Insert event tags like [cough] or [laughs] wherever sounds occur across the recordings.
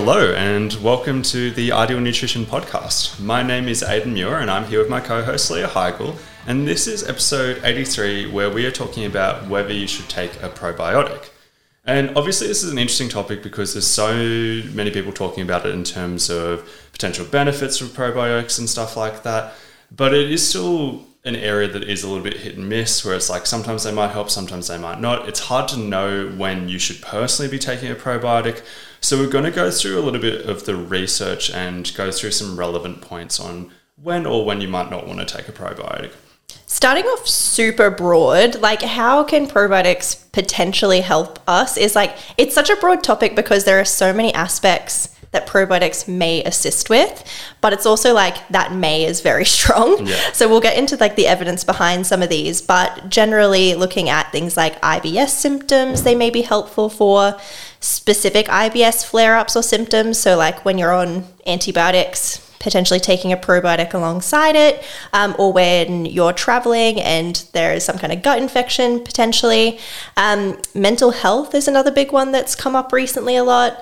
Hello, and welcome to the Ideal Nutrition Podcast. My name is Aidan Muir, and I'm here with my co host Leah Higl. And this is episode 83, where we are talking about whether you should take a probiotic. And obviously, this is an interesting topic because there's so many people talking about it in terms of potential benefits of probiotics and stuff like that. But it is still an area that is a little bit hit and miss, where it's like sometimes they might help, sometimes they might not. It's hard to know when you should personally be taking a probiotic. So, we're going to go through a little bit of the research and go through some relevant points on when or when you might not want to take a probiotic. Starting off super broad, like how can probiotics potentially help us is like it's such a broad topic because there are so many aspects that probiotics may assist with, but it's also like that may is very [laughs] strong. Yeah. So we'll get into like the evidence behind some of these, but generally looking at things like IBS symptoms, they may be helpful for specific IBS flare ups or symptoms. So, like when you're on antibiotics, potentially taking a probiotic alongside it, um, or when you're traveling and there is some kind of gut infection potentially. Um, mental health is another big one that's come up recently a lot.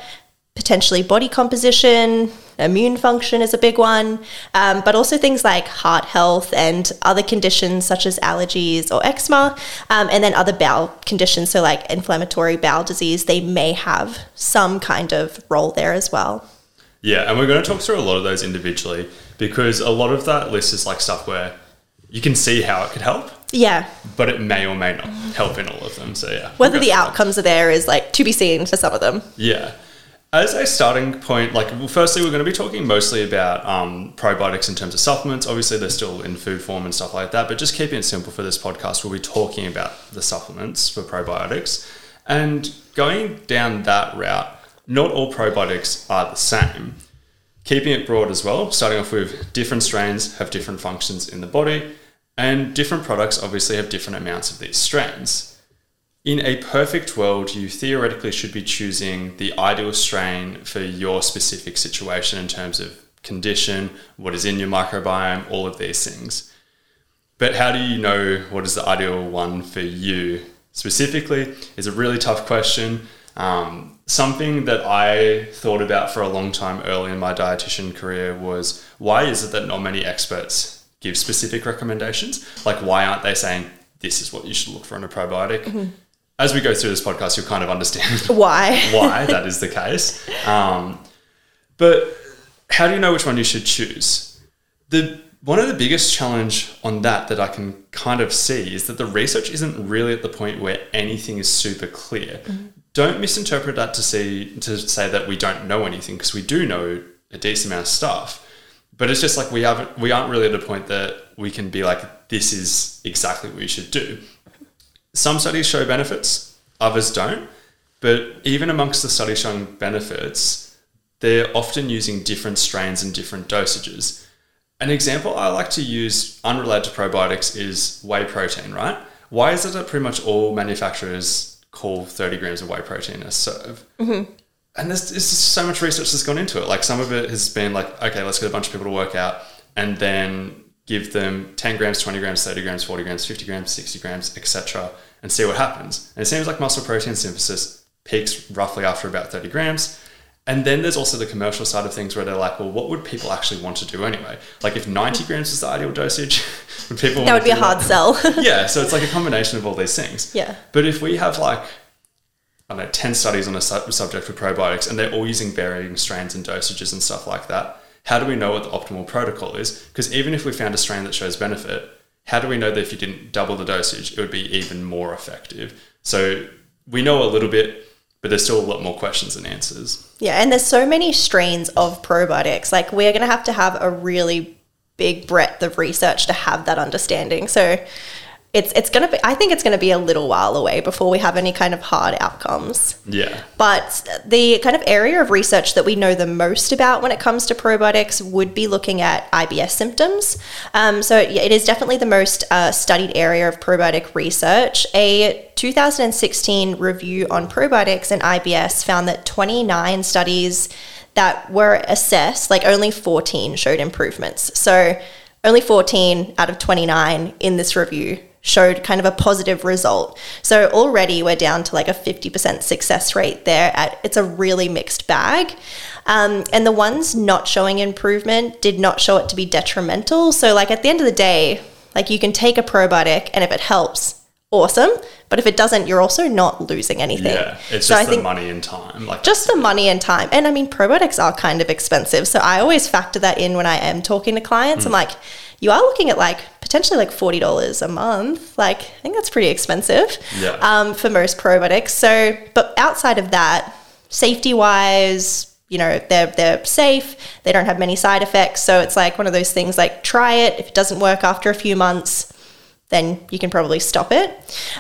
Potentially body composition, immune function is a big one, um, but also things like heart health and other conditions such as allergies or eczema, um, and then other bowel conditions, so like inflammatory bowel disease, they may have some kind of role there as well. Yeah, and we're going to talk through a lot of those individually because a lot of that list is like stuff where you can see how it could help, Yeah, but it may or may not help in all of them. So, yeah. whether the through that. outcomes are there is like to be seen for some of them. Yeah. As a starting point, like, well, firstly, we're going to be talking mostly about um, probiotics in terms of supplements. Obviously, they're still in food form and stuff like that, but just keeping it simple for this podcast, we'll be talking about the supplements for probiotics. And going down that route, not all probiotics are the same. Keeping it broad as well, starting off with different strains have different functions in the body, and different products obviously have different amounts of these strains. In a perfect world, you theoretically should be choosing the ideal strain for your specific situation in terms of condition, what is in your microbiome, all of these things. But how do you know what is the ideal one for you specifically is a really tough question. Um, something that I thought about for a long time early in my dietitian career was why is it that not many experts give specific recommendations? Like, why aren't they saying this is what you should look for in a probiotic? As we go through this podcast, you'll kind of understand [laughs] Why? why that is the case. Um, but how do you know which one you should choose? The one of the biggest challenge on that that I can kind of see is that the research isn't really at the point where anything is super clear. Don't misinterpret that to see to say that we don't know anything because we do know a decent amount of stuff. But it's just like we haven't we aren't really at a point that we can be like this is exactly what you should do. Some studies show benefits, others don't. But even amongst the studies showing benefits, they're often using different strains and different dosages. An example I like to use unrelated to probiotics is whey protein, right? Why is it that pretty much all manufacturers call 30 grams of whey protein a serve? Mm-hmm. And there's, there's so much research that's gone into it. Like some of it has been like, okay, let's get a bunch of people to work out and then give them 10 grams, 20 grams, 30 grams, 40 grams, 50 grams, 60 grams, etc., and see what happens. And it seems like muscle protein synthesis peaks roughly after about 30 grams. And then there's also the commercial side of things where they're like, well, what would people actually want to do anyway? Like if 90 grams is the ideal dosage, [laughs] would people That would be a hard sell. [laughs] [laughs] yeah, so it's like a combination of all these things. Yeah. But if we have like, I don't know, 10 studies on a su- subject for probiotics and they're all using varying strains and dosages and stuff like that, how do we know what the optimal protocol is? Because even if we found a strain that shows benefit, how do we know that if you didn't double the dosage, it would be even more effective? So we know a little bit, but there's still a lot more questions than answers. Yeah, and there's so many strains of probiotics. Like we're going to have to have a really big breadth of research to have that understanding. So it's it's going to be I think it's going to be a little while away before we have any kind of hard outcomes. Yeah. But the kind of area of research that we know the most about when it comes to probiotics would be looking at IBS symptoms. Um, so yeah, it is definitely the most uh, studied area of probiotic research. A 2016 review on probiotics and IBS found that 29 studies that were assessed, like only 14 showed improvements. So only 14 out of 29 in this review showed kind of a positive result. So already we're down to like a 50% success rate there. At, it's a really mixed bag. Um, and the ones not showing improvement did not show it to be detrimental. So, like at the end of the day, like you can take a probiotic and if it helps, awesome. But if it doesn't, you're also not losing anything. Yeah, it's So just I the money and time. Like just the money and time. And I mean, probiotics are kind of expensive. So I always factor that in when I am talking to clients. I'm like, you are looking at like potentially like $40 a month. Like, I think that's pretty expensive Yeah. um, for most probiotics. So, but outside of that, safety wise, you know, they're, they're safe. They don't have many side effects. So it's like one of those things like try it. If it doesn't work after a few months, then you can probably stop it.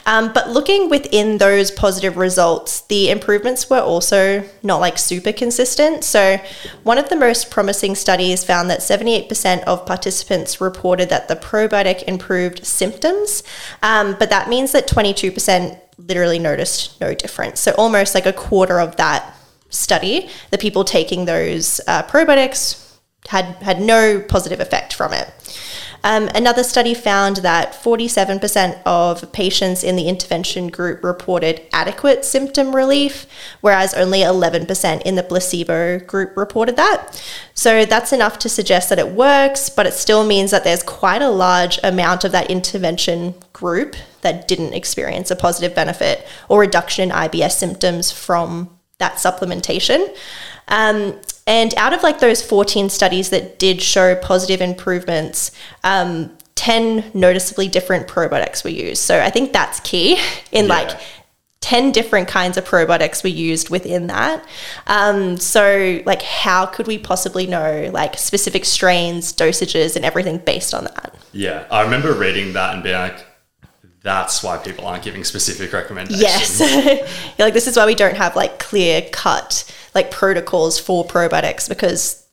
Um, but looking within those positive results, the improvements were also not like super consistent. So, one of the most promising studies found that 78% of participants reported that the probiotic improved symptoms, um, but that means that 22% literally noticed no difference. So, almost like a quarter of that study, the people taking those uh, probiotics had had no positive effect from it. Um, another study found that 47% of patients in the intervention group reported adequate symptom relief, whereas only 11% in the placebo group reported that. So that's enough to suggest that it works, but it still means that there's quite a large amount of that intervention group that didn't experience a positive benefit or reduction in IBS symptoms from that supplementation. Um, and out of like those 14 studies that did show positive improvements, um, 10 noticeably different probiotics were used. So I think that's key in like 10 different kinds of probiotics were used within that. Um, so, like, how could we possibly know like specific strains, dosages, and everything based on that? Yeah, I remember reading that and being like, that's why people aren't giving specific recommendations. Yes. [laughs] Like, this is why we don't have like clear cut like protocols for probiotics because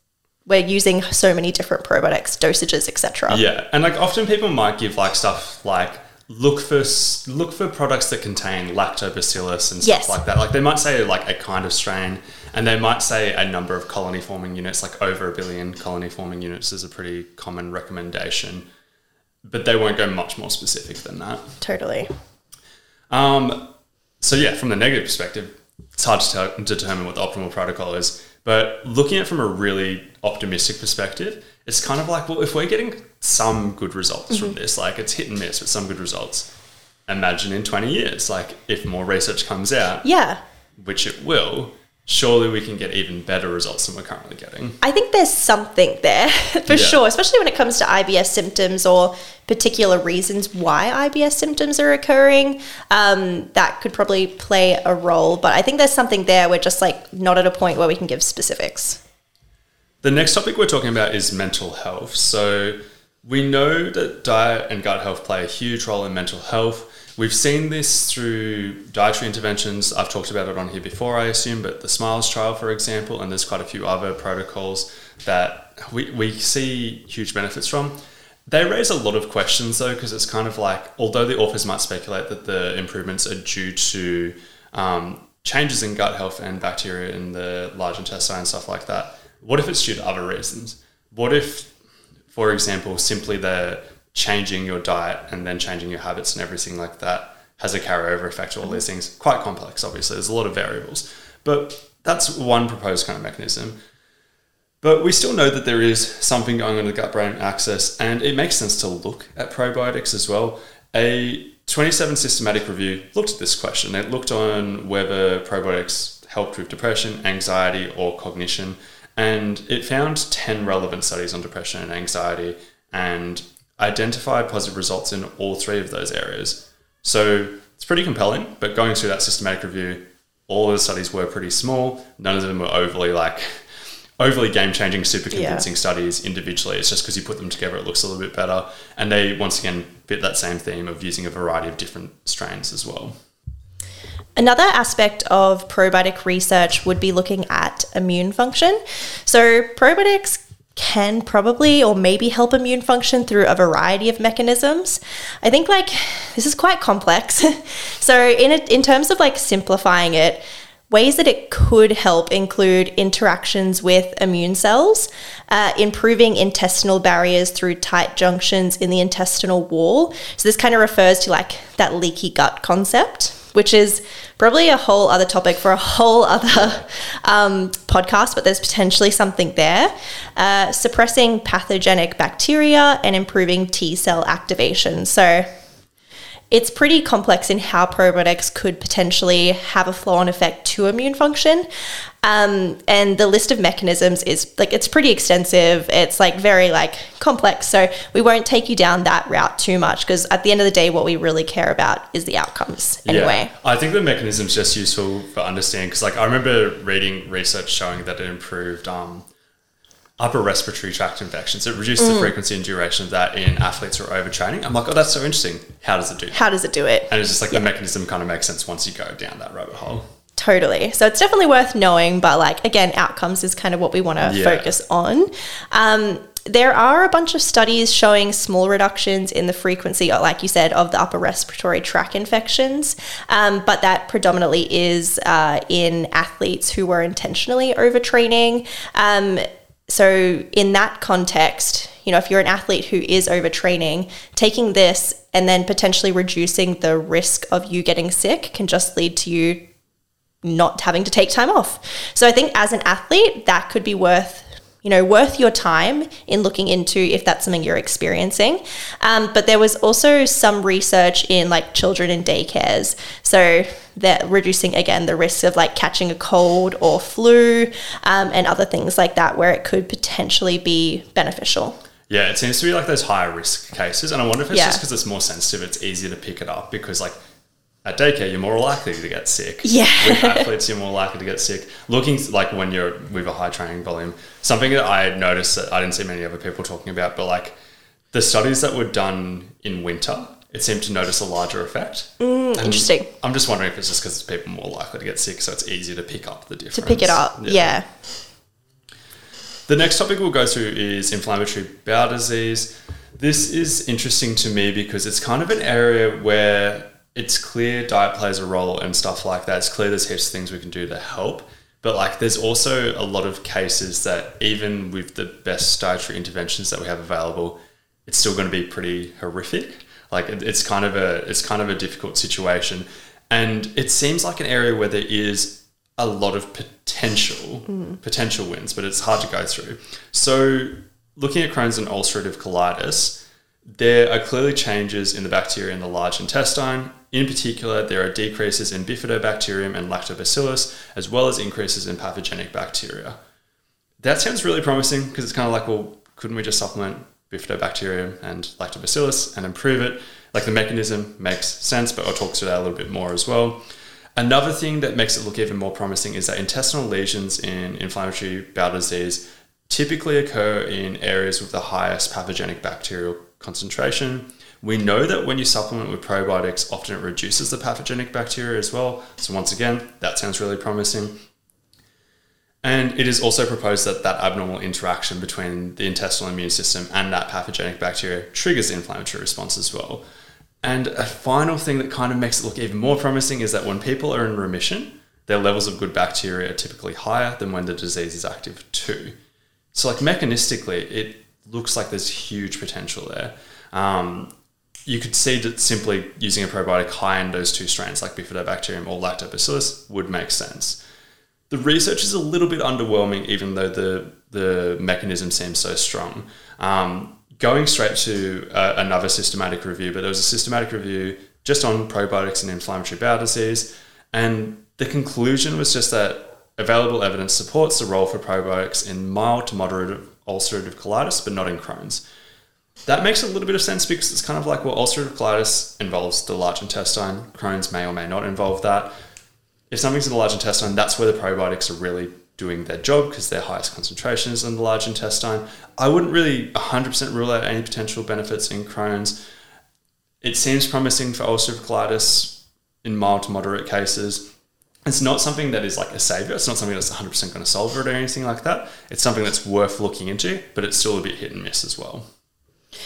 we're using so many different probiotics, dosages, etc. Yeah, and like often people might give like stuff like look for look for products that contain lactobacillus and stuff Yes. like that. Like they might say like a kind of strain, and they might say a number of colony forming units, like over a billion colony forming units is a pretty common recommendation, but they won't go much more specific than that. Totally. Um, so yeah, from the negative perspective, it's hard to tell, determine what the optimal protocol is. But looking at it from a really optimistic perspective, it's kind of like, well, if we're getting some good results from mm-hmm. this, like it's hit and miss, but some good results. Imagine in 20 years, like if more research comes out, Yeah. which it will, surely we can get even better results than we're currently getting. I think there's something there [laughs] for Yeah. sure, especially when it comes to IBS symptoms or particular reasons why IBS symptoms are occurring. Um, that could probably play a role, but I think there's something there. We're just like not at a point where we can give specifics. The next topic we're talking about is mental health. So we know that diet and gut health play a huge role in mental health. We've seen this through dietary interventions. I've talked about it on here before, I assume, but the SMILES trial, for example, and there's quite a few other protocols that we, we see huge benefits from. They raise a lot of questions though, because it's kind of like, although the authors might speculate that the improvements are due to um, changes in gut health and bacteria in the large intestine and stuff like that, what if it's due to other reasons? What if, for example, simply the changing your diet and then changing your habits and everything like that has a carryover effect to all these mm-hmm. things? Quite complex, obviously. There's a lot of variables. But that's one proposed kind of mechanism. But we still know that there is something going on in the gut brain axis, and it makes sense to look at probiotics as well. A 27 systematic review looked at this question. It looked on whether probiotics helped with depression, anxiety, or cognition, and it found 10 relevant studies on depression and anxiety and identified positive results in all three of those areas. So it's pretty compelling, but going through that systematic review, all of the studies were pretty small. None of them were overly like overly game changing, super convincing studies individually. It's just because you put them together, it looks a little bit better. And they once again fit that same theme of using a variety of different strains as well. Another aspect of probiotic research would be looking at immune function. So, probiotics can probably or maybe help immune function through a variety of mechanisms. I think like this is quite complex. [laughs] so, in it, in terms of like simplifying it, Ways that it could help include interactions with immune cells, uh, improving intestinal barriers through tight junctions in the intestinal wall. So, this kind of refers to like that leaky gut concept which is probably a whole other topic for a whole [laughs] other um, podcast, but there's potentially something there. Uh, suppressing pathogenic bacteria and improving T cell activation. So, it's pretty complex in how probiotics could potentially have a flow on effect to immune function. Um, and the list of mechanisms is like it's pretty extensive. It's like very like complex. So we won't take you down that route too much because at the end of the day, what we really care about is the outcomes. Anyway, yeah. I think the mechanism is just useful for understanding because like I remember reading research showing that it improved um, upper respiratory tract infections. It reduced mm. the frequency and duration of that in athletes who are overtraining. I'm like, oh, that's so interesting. How does it do? That? How does it do it? And it's just like yeah. the mechanism kind of makes sense once you go down that rabbit hole. Totally. So it's definitely worth knowing, but like again, outcomes is kind of what we want to yeah. focus on. Um, there are a bunch of studies showing small reductions in the frequency, like you said, of the upper respiratory tract infections, um, but that predominantly is uh, in athletes who were intentionally overtraining. Um, so, in that context, you know, if you're an athlete who is overtraining, taking this and then potentially reducing the risk of you getting sick can just lead to you not having to take time off. So, I think as an athlete, that could be worth you know, worth your time in looking into if that's something you're experiencing. Um, but there was also some research in like children in daycares. So they're reducing again the risk of like catching a cold or flu um, and other things like that where it could potentially be beneficial. Yeah, it seems to be like those higher risk cases. And I wonder if it's yeah. just because it's more sensitive, it's easier to pick it up because like at daycare, you're more likely to get sick. [laughs] Yeah. With athletes, you're more likely to get sick. Looking like when you're with a high training volume, something that I noticed that I didn't see many other people talking about, but like the studies that were done in winter, it seemed to notice a larger effect. Mm, interesting. I'm just wondering if it's just because people are more likely to get sick, so it's easier to pick up the difference. To pick it up, yeah. yeah. The next topic we'll go through is inflammatory bowel disease. This is interesting to me because it's kind of an area where it's clear diet plays a role and stuff like that. It's clear there's heaps of things we can do to help. But like there's also a lot of cases that even with the best dietary interventions that we have available, it's still going to be pretty horrific. Like it's kind of a it's kind of a difficult situation. And it seems like an area where there is a lot of potential mm. potential wins, but it's hard to go through. So looking at Crohn's and ulcerative colitis, there are clearly changes in the bacteria in the large intestine in particular, there are decreases in bifidobacterium and lactobacillus, as well as increases in pathogenic bacteria. That sounds really promising because it's kind of like, well, couldn't we just supplement bifidobacterium and lactobacillus and improve it? Like the mechanism makes sense, but I'll talk to that a little bit more as well. Another thing that makes it look even more promising is that intestinal lesions in inflammatory bowel disease typically occur in areas with the highest pathogenic bacterial concentration. We know that when you supplement with probiotics, often it reduces the pathogenic bacteria as well. So, once again, that sounds really promising. And it is also proposed that that abnormal interaction between the intestinal immune system and that pathogenic bacteria triggers the inflammatory response as well. And a final thing that kind of makes it look even more promising is that when people are in remission, their levels of good bacteria are typically higher than when the disease is active too. So, like mechanistically, it looks like there's huge potential there. Um, you could see that simply using a probiotic high in those two strains, like Bifidobacterium or Lactobacillus, would make sense. The research is a little bit underwhelming, even though the the mechanism seems so strong. Um, going straight to uh, another systematic review, but there was a systematic review just on probiotics and inflammatory bowel disease, and the conclusion was just that available evidence supports the role for probiotics in mild to moderate ulcerative colitis, but not in Crohn's that makes a little bit of sense because it's kind of like well, ulcerative colitis involves the large intestine. Crohn's may or may not involve that. If something's in the large intestine, that's where the probiotics are really doing their job because their highest concentration is in the large intestine. I wouldn't really 100% rule out any potential benefits in Crohn's. It seems promising for ulcerative colitis in mild to moderate cases. It's not something that is like a savior. It's not something that's 100% going to solve it or anything like that. It's something that's worth looking into, but it's still a bit hit and miss as well.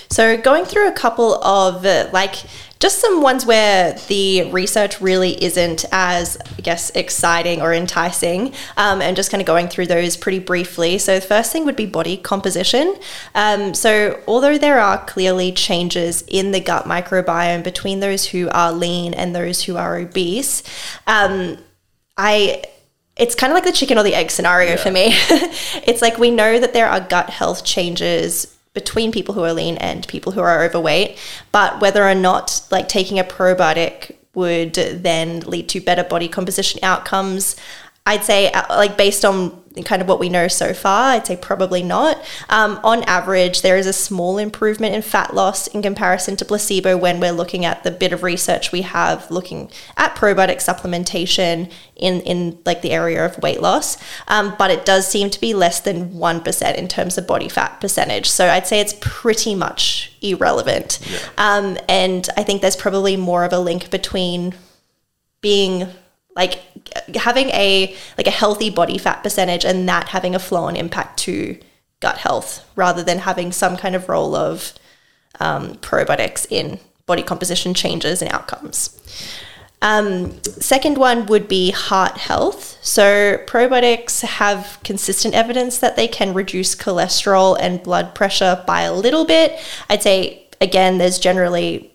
So, going through a couple of uh, like just some ones where the research really isn't as, I guess, exciting or enticing, um, and just kind of going through those pretty briefly. So, the first thing would be body composition. Um, so, although there are clearly changes in the gut microbiome between those who are lean and those who are obese, um, I it's kind of like the chicken or the egg scenario for me. [laughs] it's like we know that there are gut health changes between people who are lean and people who are overweight, but whether or not like taking a probiotic would then lead to better body composition outcomes, I'd say uh, like based on kind of what we know so far, I'd say probably not. Um, on average, there is a small improvement in fat loss in comparison to placebo when we're looking at the bit of research we have looking at probiotic supplementation in, in like the area of weight loss. Um, but it does seem to be less than 1% in terms of body fat percentage. So I'd say it's pretty much irrelevant. Yeah. Um, and I think there's probably more of a link between being like having a like a healthy body fat percentage and that having a flow on impact to gut health rather than having some kind of role of um, probiotics in body composition changes and outcomes. Um, second one would be heart health. So, probiotics have consistent evidence that they can reduce cholesterol and blood pressure by a little bit. I'd say again, there's generally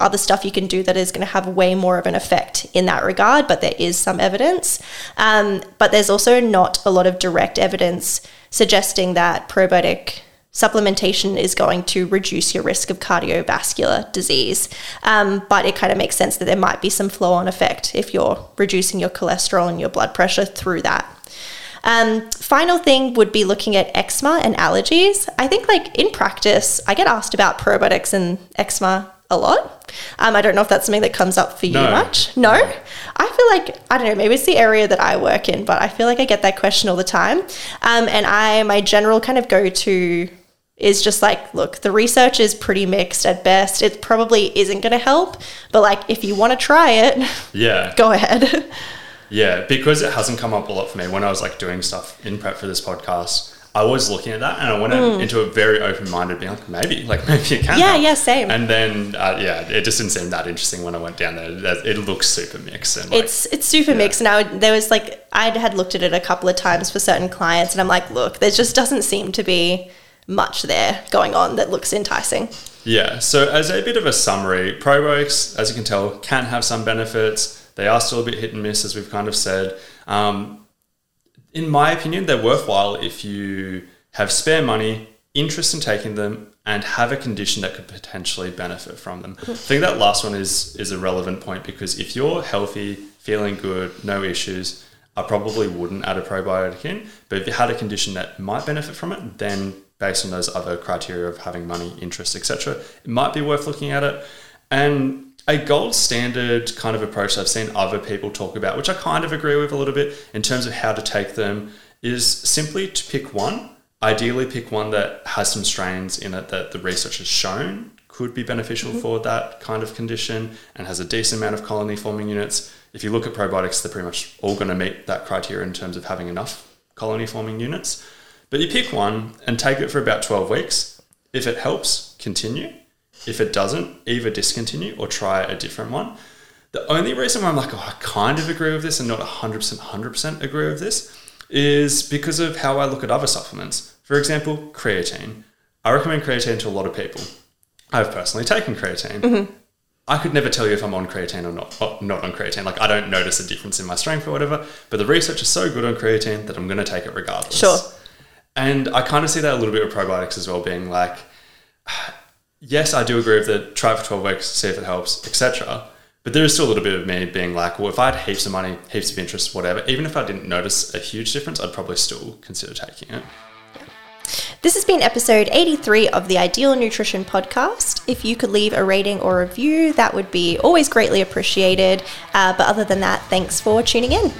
other stuff you can do that is going to have way more of an effect in that regard, but there is some evidence. Um, but there's also not a lot of direct evidence suggesting that probiotic supplementation is going to reduce your risk of cardiovascular disease. Um, but it kind of makes sense that there might be some flow on effect if you're reducing your cholesterol and your blood pressure through that. Um, final thing would be looking at eczema and allergies. I think, like in practice, I get asked about probiotics and eczema a lot. Um, I don't know if that's something that comes up for you no. much. No? I feel like, I don't know, maybe it's the area that I work in, but I feel like I get that question all the time. Um, and I, my general kind of go to is just like, look, the research is pretty mixed at best. It probably isn't going to help, but like if you want to try it, yeah, [laughs] go ahead. [laughs] Yeah, because it hasn't come up a lot for me when I was like doing stuff in prep for this podcast. I was looking at that and I went mm. into a very open minded, being like, maybe, like [laughs] maybe it can. Yeah, help. yeah, same. And then, uh, yeah, it just didn't seem that interesting when I went down there. It looks super mixed and like, it's it's super yeah. mixed. Now there was like I had looked at it a couple of times for certain clients, and I'm like, look, there just doesn't seem to be much there going on that looks enticing. Yeah. So as a bit of a summary, probiotics, as you can tell, can have some benefits they are still a bit hit and miss, as we've kind of said. Um, in my opinion, they're worthwhile if you have spare money, interest in taking them, and have a condition that could potentially benefit from them. I think that last one is is a relevant point because if you're healthy, feeling good, no issues, I probably wouldn't add a probiotic in. But if you had a condition that might benefit from it, then based on those other criteria of having money, interest, etc., it might be worth looking at it. And a gold standard kind of approach I've seen other people talk about, which I kind of agree with a little bit in terms of how to take them, is simply to pick one. Ideally, pick one that has some strains in it that the research has shown could be beneficial mm-hmm. for that kind of condition and has a decent amount of colony forming units. If you look at probiotics, they're pretty much all going to meet that criteria in terms of having enough colony forming units. But you pick one and take it for about 12 weeks. If it helps, continue. If it doesn't, either discontinue or try a different one. The only reason why I'm like, oh, I kind of agree with this and not 100%, 100% agree with this is because of how I look at other supplements. For example, creatine. I recommend creatine to a lot of people. I've personally taken creatine. Mm-hmm. I could never tell you if I'm on creatine or not, or not on creatine. Like I don't notice a difference in my strength or whatever. But the research is so good on creatine that I'm going to take it regardless. Sure. And I kind of see that a little bit with probiotics as well, being like, yes, I do agree with the try for 12 weeks, see if it helps, etc. But there is still a little bit of me being like, well, if I had heaps of money, heaps of interest, whatever, even if I didn't notice a huge difference, I'd probably still consider taking it. This has been episode 83 of the Ideal Nutrition Podcast. If you could leave a rating or review, that would be always greatly appreciated. Uh, but other than that, thanks for tuning in.